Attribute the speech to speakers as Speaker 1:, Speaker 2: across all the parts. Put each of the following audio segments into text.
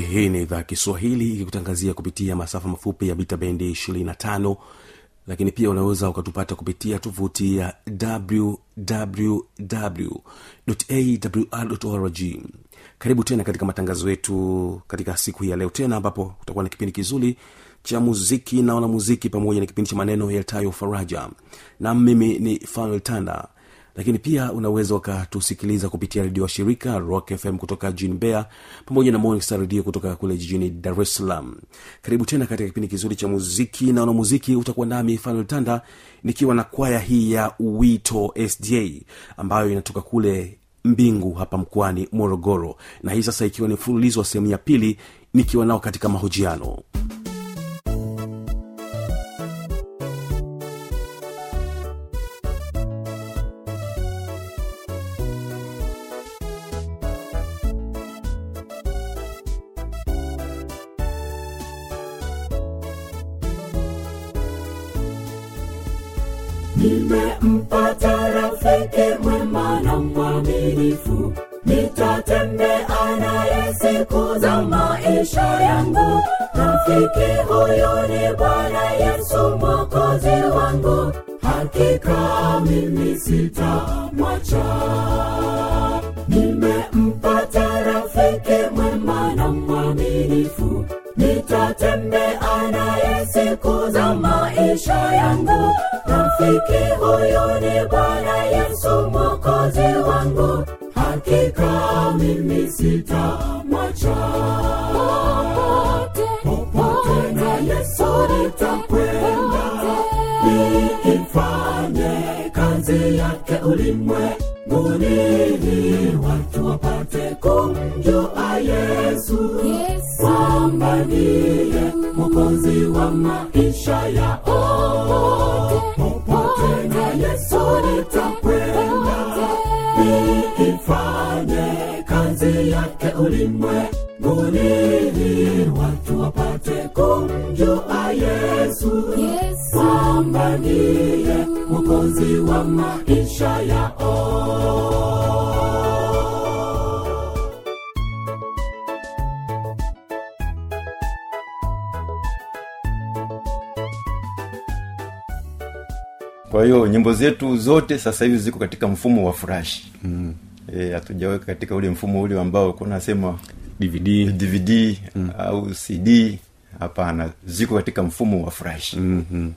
Speaker 1: hii ni idhaa kiswahili ikikutangazia kupitia masafa mafupi ya bita bendi 25 lakini pia unaweza ukatupata kupitia tovuti ya wwwawrorg karibu tena katika matangazo yetu katika siku hii ya leo tena ambapo kutakuwa na kipindi kizuri cha muziki na wanamuziki pamoja na kipindi cha maneno yatayo faraja. Na mimi ni fanuel tanda lakini pia unaweza ukatusikiliza kupitia redio wa shirika rock fm kutoka jini bea pamoja na morning star redio kutoka kule jijini dar es salaam. Karibu tena katika kipindi kizuri cha muziki na wanamuziki utakuwa nami fanuel nikiwa na kwaya hii ya wito sda ambayo inatoka kule mbingu hapa mkoani morogoro. Na hii sasa ikiwa ni mfululizo wa sehemu ya pili nikiwa nao katika mahojiano
Speaker 2: yake ulimwenguni watu wapate kumjua yesu. Kwamba ndiye mwokozi wa maisha yao popote na yesu nitakwenda. Niifanye kazi yake ulimwenguni watu wapate kumjua yesu. Kwamba ndiye mwokozi wa maisha yao
Speaker 3: kwa hiyo nyimbo zetu zote sasa hivi ziko katika mfumo wa furashi mm. e, hatujaweka katika ule mfumo ule ambao kunasema
Speaker 1: dvd
Speaker 3: dvd mm. au cd hapana ziko katika mfumo wa furashi
Speaker 1: mm-hmm.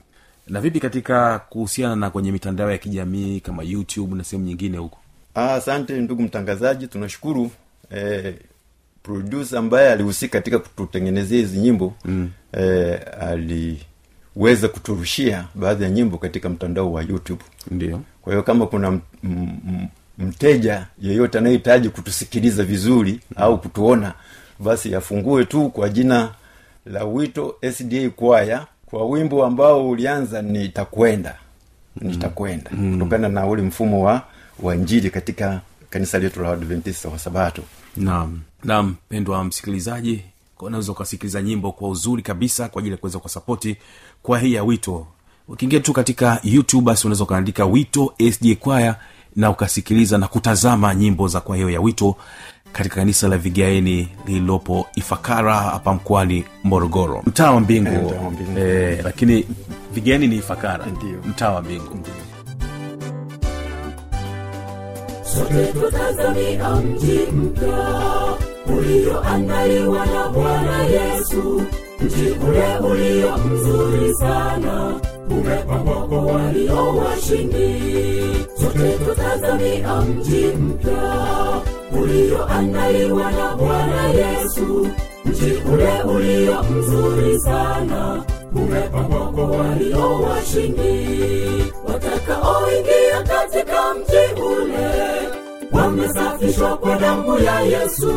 Speaker 1: Na vipi katika kuhusiana na kwenye mitandao ya kijamii kama youtube na sehemu nyingine huko?
Speaker 3: Ah, asante ndugu mtangazaji tunashukuru. Eh, producer ambaye alihusika katika kututengenezea hizi nyimbo mm. eh, aliweza kuturushia baadhi ya nyimbo katika mtandao wa youtube.
Speaker 1: Ndio.
Speaker 3: Kwa hiyo kama kuna m- m- m- mteja yeyote anayehitaji kutusikiliza vizuri mm. au kutuona basi afungue tu kwa jina la wito sda kwaya kwa wimbo ambao ulianza nitakwenda nitakwenda mm. kutokana na ule mfumo wa wa njili katika kanisa letu la adventista wa sabato.
Speaker 1: Naam. Naam mpendwa msikilizaji unaweza ukasikiliza nyimbo kwa uzuri kabisa kwa ajili ya kuweza kuwasapoti kwa hii ya wito. Ukiingia tu katika youtube basi unaweza ukaandika wito sd kwaya na ukasikiliza na kutazama nyimbo za kwa hiyo ya wito katika kanisa la vigaeni lililopo ifakara hapa mkoani morogoro. Mtaa wa mbingu.
Speaker 3: Eh,
Speaker 1: eh, lakini vigaeni ni ifakara. Mtaa wa mbingu.
Speaker 2: Sote tutazamia mji mpya ulioandaliwa na bwana yesu. Mji ule ulio mzuri sana umepambwa kwa walio washindi. Sote tutazamia mji mpya ulioandaliwa na bwana yesu. Mji ule ulio mzuri sana? Umepambwa kwa walio washindi. Watakaoingia katika mji ule. Wamesafishwa kwa damu ya yesu,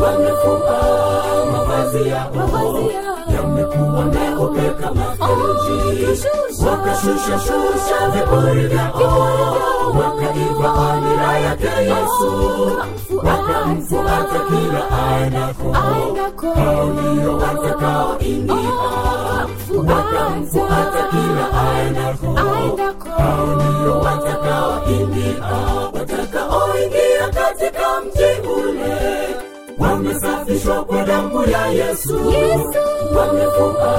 Speaker 2: wamefua mavazi yao yamekuwa meupe kama theluji wakashusha shusha vipuri vyao wakaiva amira yake yesu wakamfuata kila aendako hao ndio watakaoingia wakamfuata kila aendako hao ndio watakaoingia watakaoingia katika mji ule. Wamesafishwa kwa damu ya yesu wamefua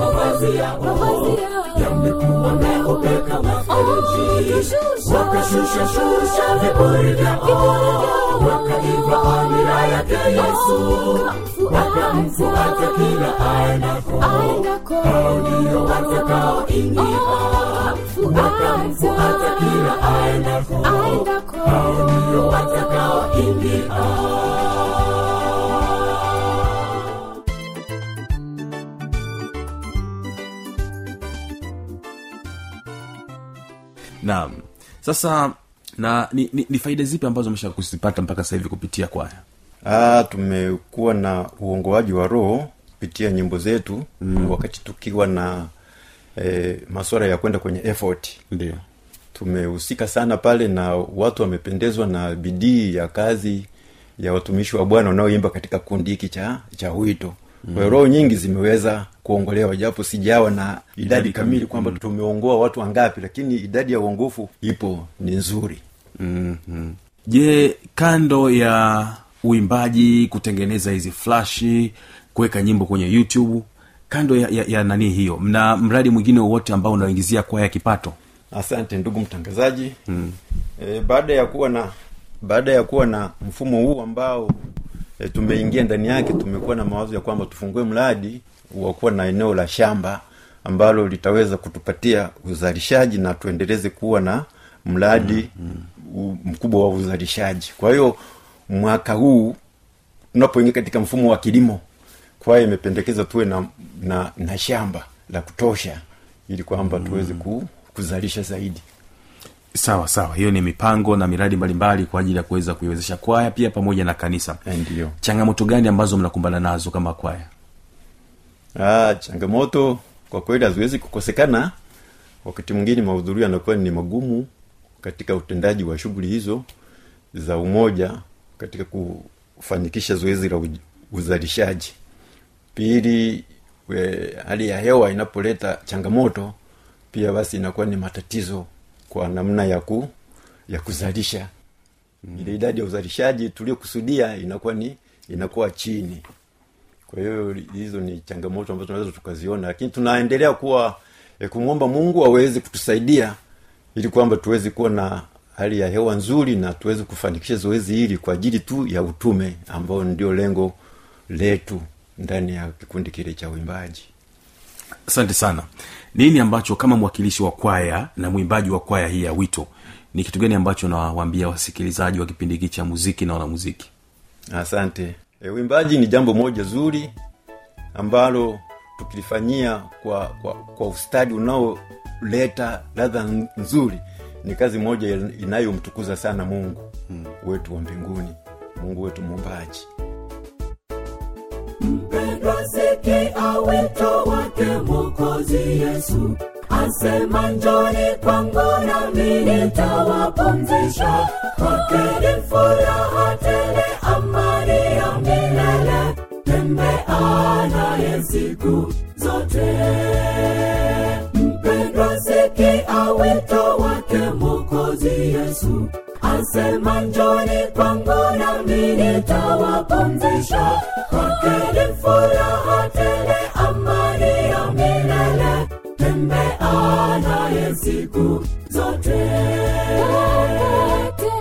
Speaker 2: mavazi yao. Yamekuwa meupe kama theluji wakashusha shusha viburi vyao. Wakaiva amira yake yesu. Wakamfuata kila aendako. Hao ndio watakaoingia wakamfuata kila aendako. Hao ndio watakaoingia
Speaker 1: naam. Sasa na ni, ni, ni faida zipi ambazo umesha kuzipata mpaka sasa hivi kupitia kwaya?
Speaker 3: Ah, tumekuwa na uongoaji wa roho kupitia nyimbo zetu mm. wakati tukiwa na e, maswala ya kwenda kwenye effort.
Speaker 1: Ndio.
Speaker 3: Tumehusika sana pale na watu wamependezwa na bidii ya kazi ya watumishi wa bwana wanaoimba katika kundi hiki cha cha wito mm. kwa roho nyingi zimeweza kuongolewa japo sijawa na idadi kamili kwamba tumeongoa watu wangapi lakini idadi ya uongofu ipo ni nzuri
Speaker 1: mm-hmm. je kando ya uimbaji kutengeneza hizi flashi kuweka nyimbo kwenye youtube kando ya, ya, ya nani hiyo mna mradi mwingine wowote ambao unaoingizia kwaya kipato
Speaker 3: asante ndugu mtangazaji mm. e, baada ya kuwa na baada ya kuwa na mfumo huu ambao e, tumeingia ndani yake tumekuwa na mawazo ya kwamba tufungue mradi wa kuwa na eneo la shamba ambalo litaweza kutupatia uzalishaji na tuendeleze kuwa na mradi mkubwa wa uzalishaji. Kwa hiyo mwaka huu tunapoingia katika mfumo wa kilimo kwaya imependekeza tuwe na, na, na shamba la kutosha ili kwamba tuweze ku, kuzalisha zaidi
Speaker 1: sawa sawa. Hiyo ni mipango na miradi mbalimbali kwa ajili ya kuweza kuiwezesha kwaya pia pamoja na kanisa.
Speaker 3: Ndio.
Speaker 1: Changamoto gani ambazo mnakumbana nazo kama kwaya?
Speaker 3: Ah, changamoto kwa kweli haziwezi kukosekana. Wakati mwingine mahudhurio yanakuwa ni magumu katika utendaji wa shughuli hizo za umoja katika kufanikisha zoezi la uzalishaji. Pili hali ya hewa inapoleta changamoto pia basi inakuwa ni matatizo kwa namna ya ku ya kuzalisha. Mm. ile idadi ya uzalishaji tuliokusudia inakuwa ni inakuwa chini. Kwa hiyo hizo ni changamoto ambazo tunaweza tukaziona lakini tunaendelea kuwa e, kumwomba mungu aweze kutusaidia ili kwamba tuweze kuwa na hali ya hewa nzuri na tuweze kufanikisha zoezi hili kwa ajili tu ya utume ambao ndio lengo letu ndani ya kikundi kile cha uimbaji.
Speaker 1: Asante sana nini ambacho kama mwakilishi wa kwaya na mwimbaji wa kwaya hii ya wito ni kitu gani ambacho nawaambia wasikilizaji wa kipindi hiki cha muziki na wanamuziki?
Speaker 3: Asante. E, uimbaji ni jambo moja zuri ambalo tukilifanyia kwa kwa, kwa ustadi unaoleta ladha nzuri ni kazi moja inayomtukuza sana mungu hmm. wetu wa mbinguni mungu wetu muumbaji
Speaker 2: mpendwa sikia awito wake mwokozi yesu. Asema njoni kwangu nami nitawapumzisha. Kwake ni furaha tele amani ya milele. Tembea naye siku zote. Mpendwa sikia wito wake mwokozi yesu asema njoni kwangu nami nitawapumzisha. Kwake ni furaha tele amani ya milele. Tembea naye siku zote.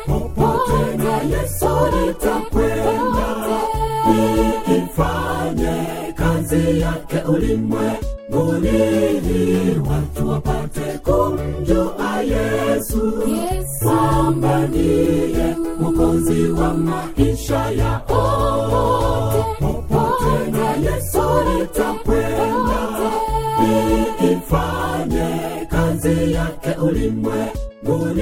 Speaker 2: Popote na yesu nitakwenda. niifanye kazi ulimwenguni watu wapate kumjua yesu. Kwamba ndiye mwokozi wa maisha ya popote na yesu nitakwenda. Niifanye kazi yake ulimwenguni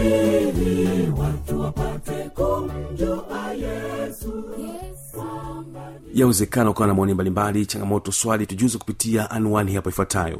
Speaker 2: watu wapate kumjua yesu.
Speaker 1: Yawezekana ukawa na maoni mbalimbali changamoto swali tujuze kupitia anwani hapo ifuatayo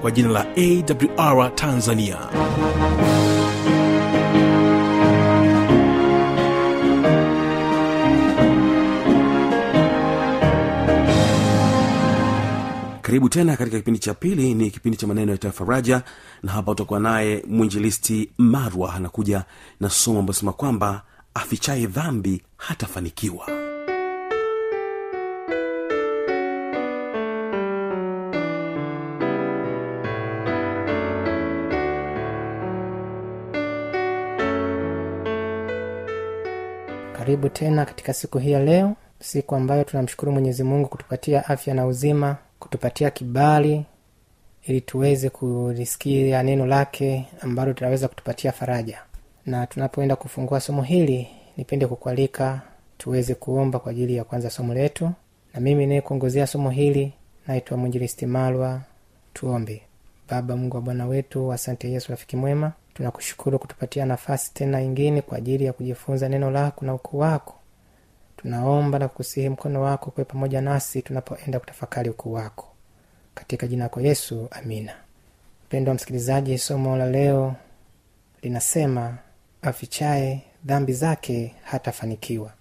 Speaker 1: kwa jina la awr tanzania. Karibu tena katika kipindi cha pili ni kipindi cha maneno ya faraja na hapa utakuwa naye mwinjilisti marwa anakuja na somo ambayosema kwamba afichaye dhambi hatafanikiwa
Speaker 4: karibu tena katika siku hii ya leo siku ambayo tunamshukuru mwenyezi mungu kutupatia afya na uzima kutupatia kibali ili tuweze kulisikia neno lake ambalo tunaweza kutupatia faraja. Na tunapoenda kufungua somo hili nipende kukualika tuweze kuomba kwa ajili ya kwanza somo letu. Na mimi nayekuongozea somo hili naitwa mwinjilisti malwa. Tuombe. Baba mungu wa bwana wetu asante yesu rafiki mwema tunakushukuru kutupatia nafasi tena ingine kwa ajili ya kujifunza neno lako na ukuu wako. Tunaomba na kusihi mkono wako kuwe pamoja nasi tunapoenda kutafakari ukuu wako. Katika jina lako yesu amina. Mpendo wa msikilizaji somo la leo linasema afichaye dhambi zake hatafanikiwa.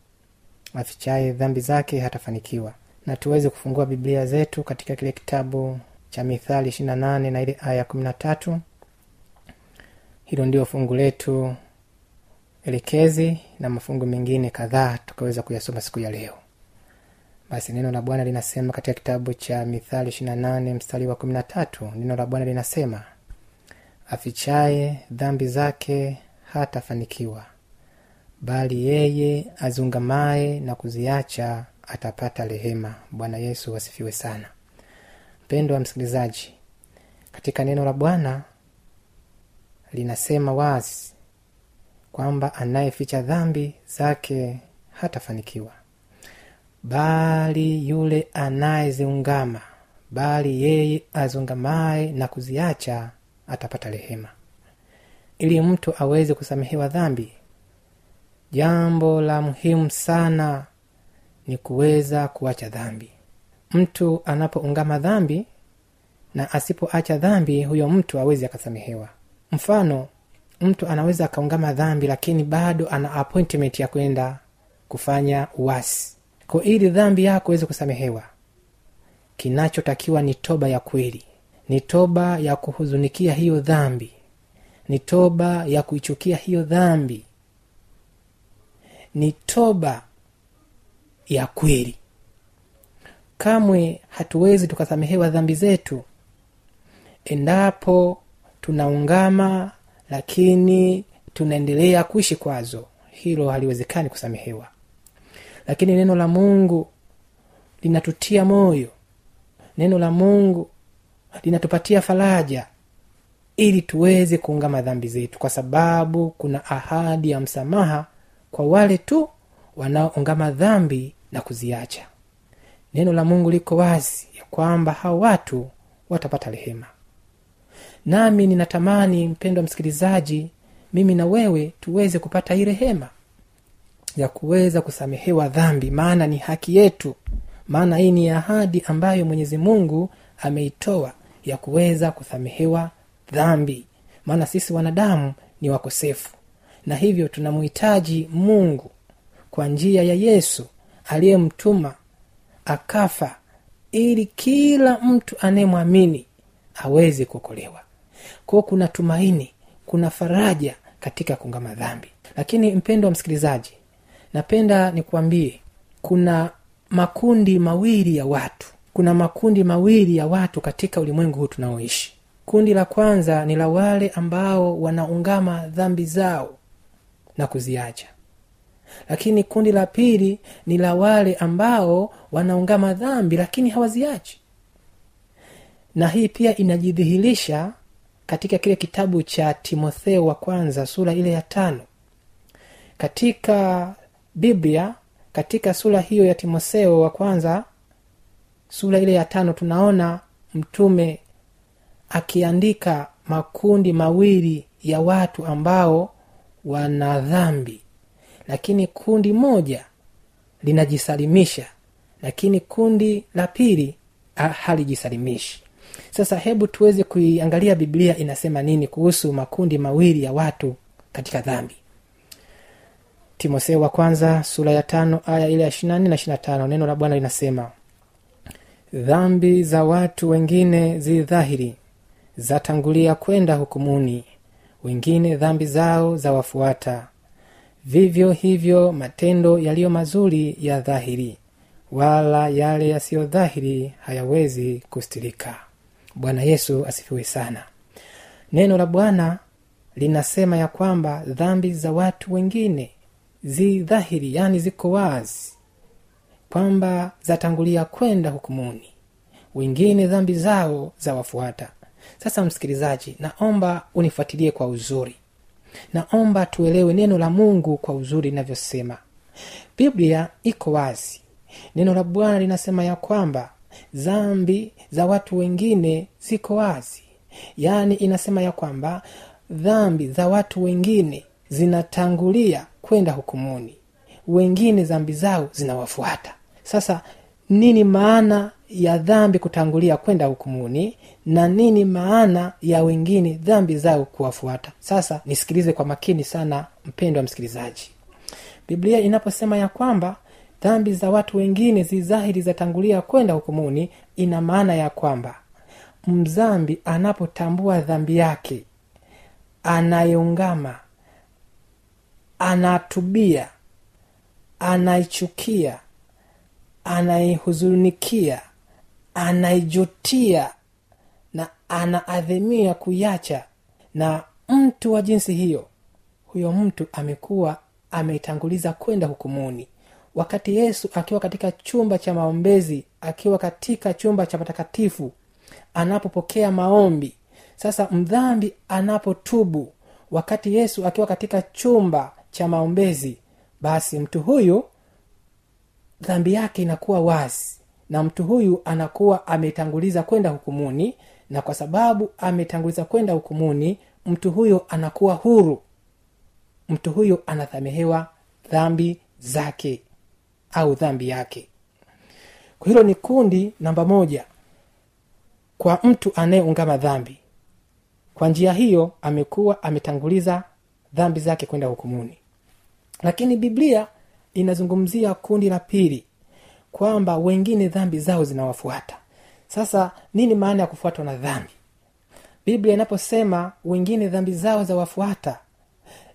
Speaker 4: Afichaye dhambi zake hatafanikiwa. Na tuweze kufungua biblia zetu katika kile kitabu cha mithali ishirina nane na ile aya hilo ndio fungu letu elekezi na mafungu mengine kadhaa tukaweza kuyasoma siku ya leo. Basi neno la bwana linasema katika kitabu cha mithali ishirina nane mstari wa kumi na tatu. Neno la bwana linasema afichaye dhambi zake hatafanikiwa bali yeye azungamaye na kuziacha atapata rehema. Bwana yesu wasifiwe sana. Mpendo wa msikilizaji katika neno la bwana linasema wazi kwamba anayeficha dhambi zake hatafanikiwa. Bali yule anayeziungama bali yeye azungamaye na kuziacha atapata rehema. Ili mtu aweze kusamehewa dhambi jambo la muhimu sana ni kuweza kuacha dhambi. Mtu anapoungama dhambi na asipoacha dhambi huyo mtu awezi akasamehewa mfano mtu anaweza akaungama dhambi lakini bado ana appointment ya kwenda kufanya uasi. Ko ili dhambi yako iweze kusamehewa kinachotakiwa ni toba ya kweli. Ni toba ya kuhuzunikia hiyo dhambi. Ni toba ya kuichukia hiyo dhambi. Ni toba ya kweli. Kamwe hatuwezi tukasamehewa dhambi zetu endapo tunaungama lakini tunaendelea kuishi kwazo. Hilo haliwezekani kusamehewa. Lakini neno la mungu linatutia moyo. Neno la mungu linatupatia faraja ili tuweze kuungama dhambi zetu kwa sababu kuna ahadi ya msamaha kwa wale tu wanaoungama dhambi na kuziacha. Neno la mungu liko wazi ya kwamba hao watu watapata rehema nami ninatamani mpendwa msikilizaji mimi na wewe tuweze kupata hii rehema ya kuweza kusamehewa dhambi. Maana ni haki yetu. Maana hii ni ahadi ambayo mwenyezi mungu ameitoa ya kuweza kusamehewa dhambi. Maana sisi wanadamu ni wakosefu. Na hivyo tunamhitaji mungu kwa njia ya yesu aliyemtuma akafa ili kila mtu anayemwamini aweze kuokolewa kwao kuna tumaini kuna faraja katika kungama dhambi. Lakini mpendo wa msikilizaji napenda nikuambie kuna makundi mawili ya watu. Kuna makundi mawili ya watu katika ulimwengu huu tunaoishi. Kundi la kwanza ni la wale ambao wanaungama dhambi zao na kuziacha. Lakini kundi la pili ni la wale ambao wanaungama dhambi lakini hawaziachi. Na hii pia inajidhihirisha katika kile kitabu cha timotheo wa kwanza sura ile ya tano. Katika biblia katika sura hiyo ya timotheo wa kwanza sura ile ya tano tunaona mtume akiandika makundi mawili ya watu ambao wana dhambi. Lakini kundi moja linajisalimisha lakini kundi la pili ha- halijisalimishi sasa hebu tuweze kuiangalia biblia inasema nini kuhusu makundi mawili ya watu katika dhambi. Timotheo wa kwanza sura ya tano aya ile ya ishirina nne na ishirina tano neno la bwana linasema dhambi za watu wengine zidhahiri zatangulia kwenda hukumuni. Wengine dhambi zao zawafuata. Vivyo hivyo matendo yaliyo mazuri ya dhahiri wala yale yasiyo dhahiri hayawezi kustirika bwana yesu asifiwe sana. Neno la bwana linasema ya kwamba dhambi za watu wengine zi dhahiri yani ziko wazi kwamba zatangulia kwenda hukumuni. Wengine dhambi zao zawafuata. Sasa msikilizaji naomba unifuatilie kwa uzuri. Naomba tuelewe neno la mungu kwa uzuri linavyosema. Biblia iko wazi. Neno la bwana linasema ya kwamba dhambi za watu wengine ziko wazi. Yaani inasema ya kwamba dhambi za watu wengine zinatangulia kwenda hukumuni. Wengine dhambi zao zinawafuata. Sasa nini maana ya dhambi kutangulia kwenda hukumuni? Na nini maana ya wengine dhambi zao kuwafuata? Sasa nisikilize kwa makini sana mpendo wa msikilizaji. Biblia inaposema ya kwamba dhambi za watu wengine zizahiri zatangulia kwenda hukumuni ina maana ya kwamba mzambi anapotambua dhambi yake anaiungama anatubia anaichukia anaihuzunikia anaijutia na anaadhimia kuiacha. Na mtu wa jinsi hiyo huyo mtu amekuwa ameitanguliza kwenda hukumuni wakati yesu akiwa katika chumba cha maombezi akiwa katika chumba cha patakatifu anapopokea maombi sasa mdhambi anapotubu wakati yesu akiwa katika chumba cha maombezi basi mtu huyu dhambi yake inakuwa wazi na mtu huyu anakuwa ametanguliza kwenda hukumuni na kwa sababu ametanguliza kwenda hukumuni mtu huyo anakuwa huru. Mtu huyo anasamehewa dhambi zake au dhambi yake. Kwa hilo ni kundi namba moja kwa mtu anayeungama dhambi. Kwa njia hiyo amekuwa ametanguliza dhambi zake kwenda hukumuni. Lakini biblia inazungumzia kundi la pili kwamba wengine dhambi zao zinawafuata. Sasa nini maana ya kufuatwa na dhambi? Biblia inaposema wengine dhambi zao zawafuata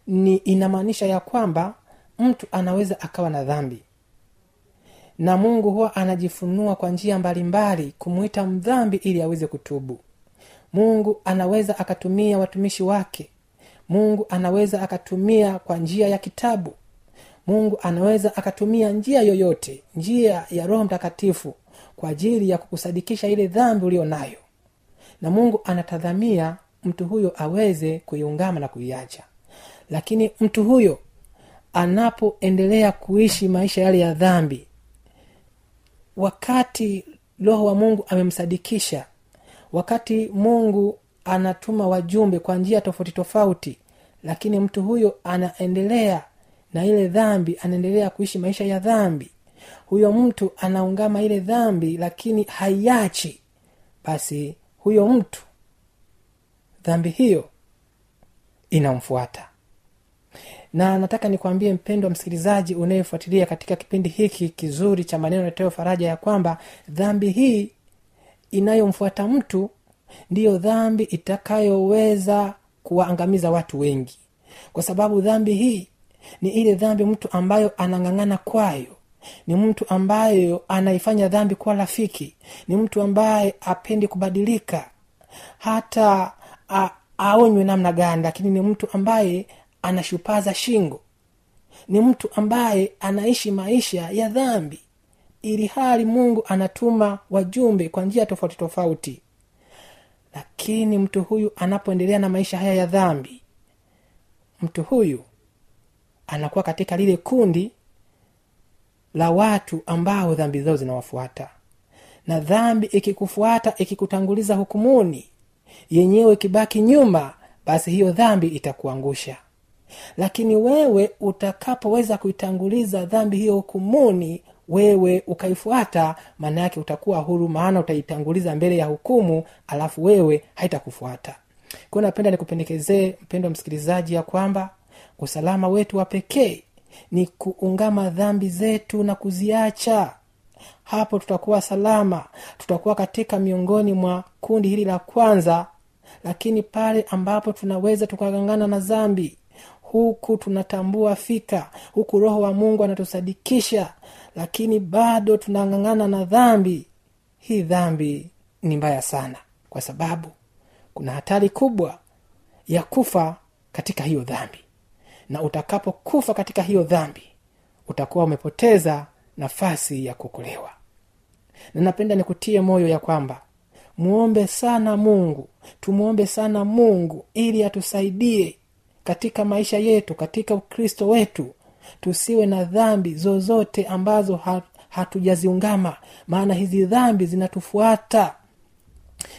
Speaker 4: ni inamaanisha ya kwamba mtu anaweza akawa na dhambi na mungu huwa anajifunua kwa njia mbalimbali kumwita mdhambi ili aweze kutubu. Mungu anaweza akatumia watumishi wake. Mungu anaweza akatumia kwa njia ya kitabu. Mungu anaweza akatumia njia yoyote njia ya roho mtakatifu kwa ajili ya kukusadikisha ile dhambi uliyo nayo. Na mungu anatadhamia mtu huyo aweze kuiungama na kuiacha. Lakini mtu huyo anapoendelea kuishi maisha yale ya dhambi wakati roho wa mungu amemsadikisha wakati mungu anatuma wajumbe kwa njia tofauti tofauti lakini mtu huyo anaendelea na ile dhambi anaendelea kuishi maisha ya dhambi. Huyo mtu anaungama ile dhambi lakini haiachi. Basi huyo mtu dhambi hiyo inamfuata na nataka nikwambie mpendo wa msikilizaji unayefuatilia katika kipindi hiki kizuri cha maneno yatayo faraja ya kwamba dhambi hii inayomfuata mtu ndiyo dhambi itakayoweza kuwaangamiza watu wengi. Kwa sababu dhambi hii ni ile dhambi mtu ambayo anang'ang'ana kwayo. Ni mtu ambayo anaifanya dhambi kuwa rafiki. Ni mtu ambaye apendi kubadilika. Hata a, aonywe namna gani lakini ni mtu ambaye anashupaza shingo. Ni mtu ambaye anaishi maisha ya dhambi ili hali mungu anatuma wajumbe kwa njia tofauti tofauti. Lakini mtu huyu anapoendelea na maisha haya ya dhambi mtu huyu anakuwa katika lile kundi la watu ambao dhambi zao zinawafuata. Na dhambi ikikufuata ikikutanguliza hukumuni yenyewe ikibaki nyuma basi hiyo dhambi itakuangusha lakini wewe utakapoweza kuitanguliza dhambi hiyo hukumuni wewe ukaifuata maana yake utakuwa huru maana utaitanguliza mbele ya hukumu alafu wewe haitakufuata. Kwao napenda nikupendekezee mpendo msikilizaji ya kwamba usalama wetu wa pekee ni kuungama dhambi zetu na kuziacha. Hapo tutakuwa salama tutakuwa katika miongoni mwa kundi hili la kwanza lakini pale ambapo tunaweza tukagangana na dhambi huku tunatambua fika. Huku roho wa mungu anatusadikisha lakini bado tunang'ang'ana na dhambi. Hii dhambi ni mbaya sana. Kwa sababu kuna hatari kubwa ya kufa katika hiyo dhambi. Na utakapokufa katika hiyo dhambi utakuwa umepoteza nafasi ya kuokolewa. Na napenda nikutie moyo ya kwamba muombe sana mungu. Tumwombe sana mungu ili atusaidie katika maisha yetu katika ukristo wetu tusiwe na dhambi zozote ambazo hatujaziungama. Maana hizi dhambi zinatufuata.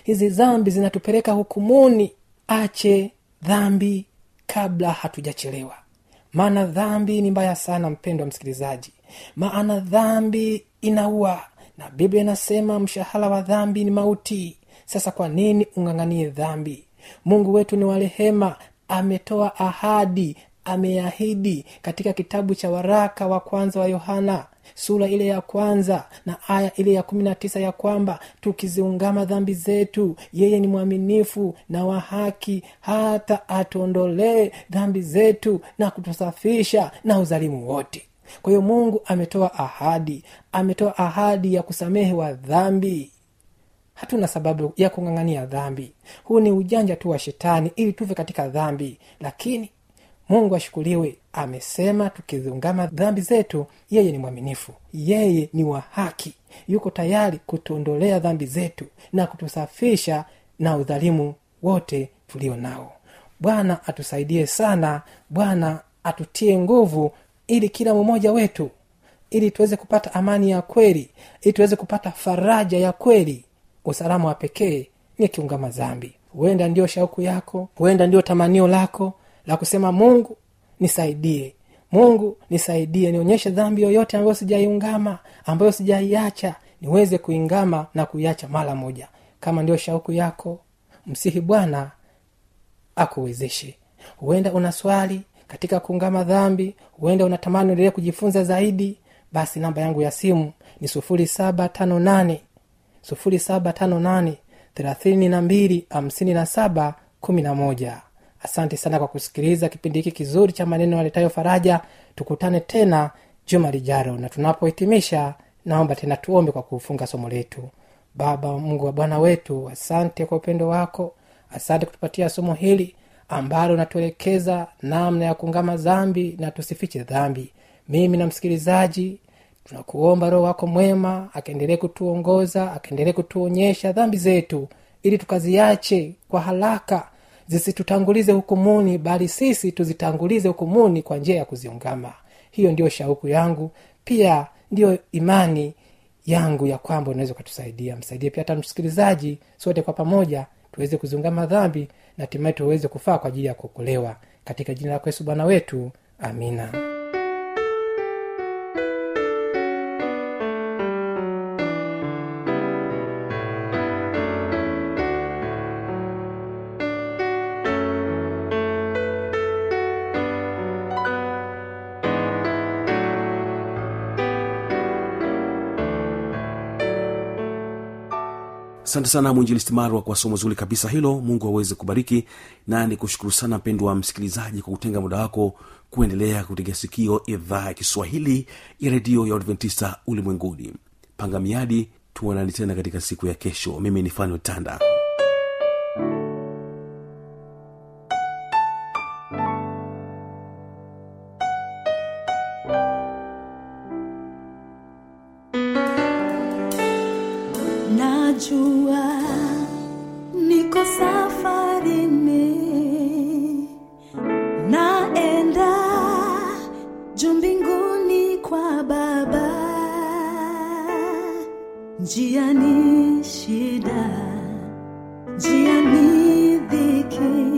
Speaker 4: Hizi dhambi zinatupeleka hukumuni. Ache dhambi kabla hatujachelewa. Maana dhambi ni mbaya sana mpendo wa msikilizaji. Maana dhambi inaua. Na biblia inasema mshahara wa dhambi ni mauti. Sasa kwa nini ung'ang'anie dhambi? Mungu wetu ni warehema ametoa ahadi ameahidi katika kitabu cha waraka wa kwanza wa yohana sura ile ya kwanza na aya ile ya kumi na tisa ya kwamba tukiziungama dhambi zetu yeye ni mwaminifu na wa haki hata atuondolee dhambi zetu na kutusafisha na uzalimu wote. Kwa hiyo mungu ametoa ahadi ametoa ahadi ya kusamehe wa dhambi hatuna sababu ya kung'ang'ania dhambi. Huu ni ujanja tu wa shetani ili tuve katika dhambi. Lakini mungu ashukuriwe amesema tukiziungama dhambi zetu yeye ni mwaminifu. Yeye ni wa haki. Yuko tayari kutuondolea dhambi zetu na kutusafisha na udhalimu wote tulio nao. Bwana atusaidie sana. Bwana atutie nguvu ili kila mmoja wetu ili tuweze kupata amani ya kweli ili tuweze kupata faraja ya kweli usalama wa pekee ni kiungama zambi huenda ndio shauku yako huenda ndio tamanio lako la kusema mungu nisaidie. Mungu nisaidie. Nionyeshe dhambi yoyote ambayo sijaiungama ambayo sijaiacha niweze kuingama na kuiacha mara moja. Kama ndio shauku yako msihi bwana akuwezeshe. Huenda una swali katika kuungama dhambi huenda unatamani uendelee kujifunza zaidi basi namba yangu ya simu ni sufuri saba tano nane sufuri saba tano nane thelathini na mbili hamsini na saba kumi na moja. Asante sana kwa kusikiliza kipindi hiki kizuri cha maneno yaletayo faraja. Tukutane tena juma lijaro na tunapohitimisha naomba tena tuombe kwa kufunga somo letu. Baba mungu wa bwana wetu asante kwa upendo wako. Asante kutupatia somo hili ambalo natuelekeza namna ya kuungama dhambi na tusifiche dhambi. Mimi na msikilizaji tunakuomba roho wako mwema akaendelee kutuongoza akaendelee kutuonyesha dhambi zetu ili tukaziache kwa haraka zisitutangulize hukumuni bali sisi tuzitangulize hukumuni kwa njia ya kuziungama. Hiyo ndiyo shauku yangu pia ndiyo imani yangu ya kwamba unaweza ukatusaidia. Msaidie pia hata msikilizaji sote kwa pamoja tuweze kuziungama dhambi na hatimaye tuweze kufaa kwa ajili ya kuokolewa. Katika jina lako yesu bwana wetu amina
Speaker 1: asante sana mwinjilisti marwa kwa somo zuri kabisa hilo. Mungu aweze kubariki na ni kushukuru sana mpendwa msikilizaji kwa kutenga muda wako kuendelea kutega sikio idhaa ya kiswahili ya redio ya adventista ulimwenguni. Panga miadi tuonani tena katika siku ya kesho. Mimi ni fano
Speaker 5: Jiani shida, jiani dhiki.